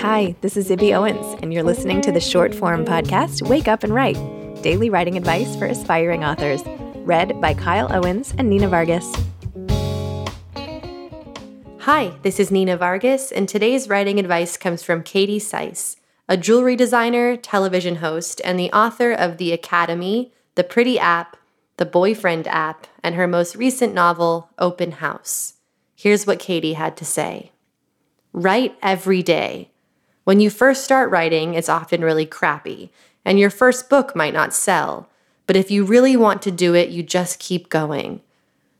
Hi, this is Zibby Owens, and you're listening to the short form podcast Wake Up and Write daily writing advice for aspiring authors, read by Kyle Owens and Nina Vargas. Hi, this is Nina Vargas, and today's writing advice comes from Katie Sise, a jewelry designer, television host, and the author of The Academy, The Pretty App, The Boyfriend App, and her most recent novel, Open House. Here's what Katie had to say Write every day. When you first start writing, it's often really crappy, and your first book might not sell. But if you really want to do it, you just keep going.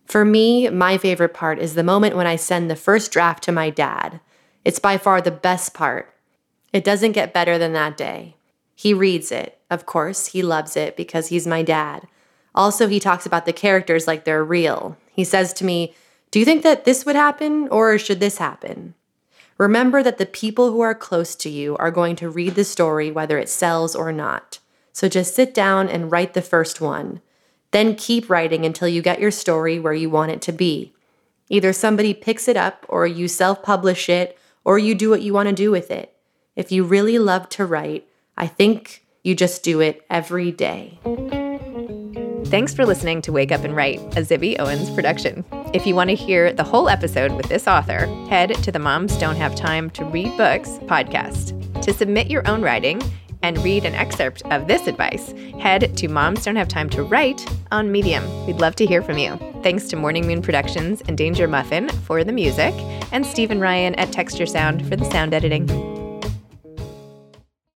For me, my favorite part is the moment when I send the first draft to my dad. It's by far the best part. It doesn't get better than that day. He reads it. Of course, he loves it because he's my dad. Also, he talks about the characters like they're real. He says to me, Do you think that this would happen or should this happen? Remember that the people who are close to you are going to read the story whether it sells or not. So just sit down and write the first one. Then keep writing until you get your story where you want it to be. Either somebody picks it up, or you self publish it, or you do what you want to do with it. If you really love to write, I think you just do it every day. Thanks for listening to Wake Up and Write, a Zibby Owens production. If you want to hear the whole episode with this author, head to the Moms Don't Have Time to Read Books podcast. To submit your own writing and read an excerpt of this advice, head to Moms Don't Have Time to Write on Medium. We'd love to hear from you. Thanks to Morning Moon Productions and Danger Muffin for the music, and Stephen Ryan at Texture Sound for the sound editing.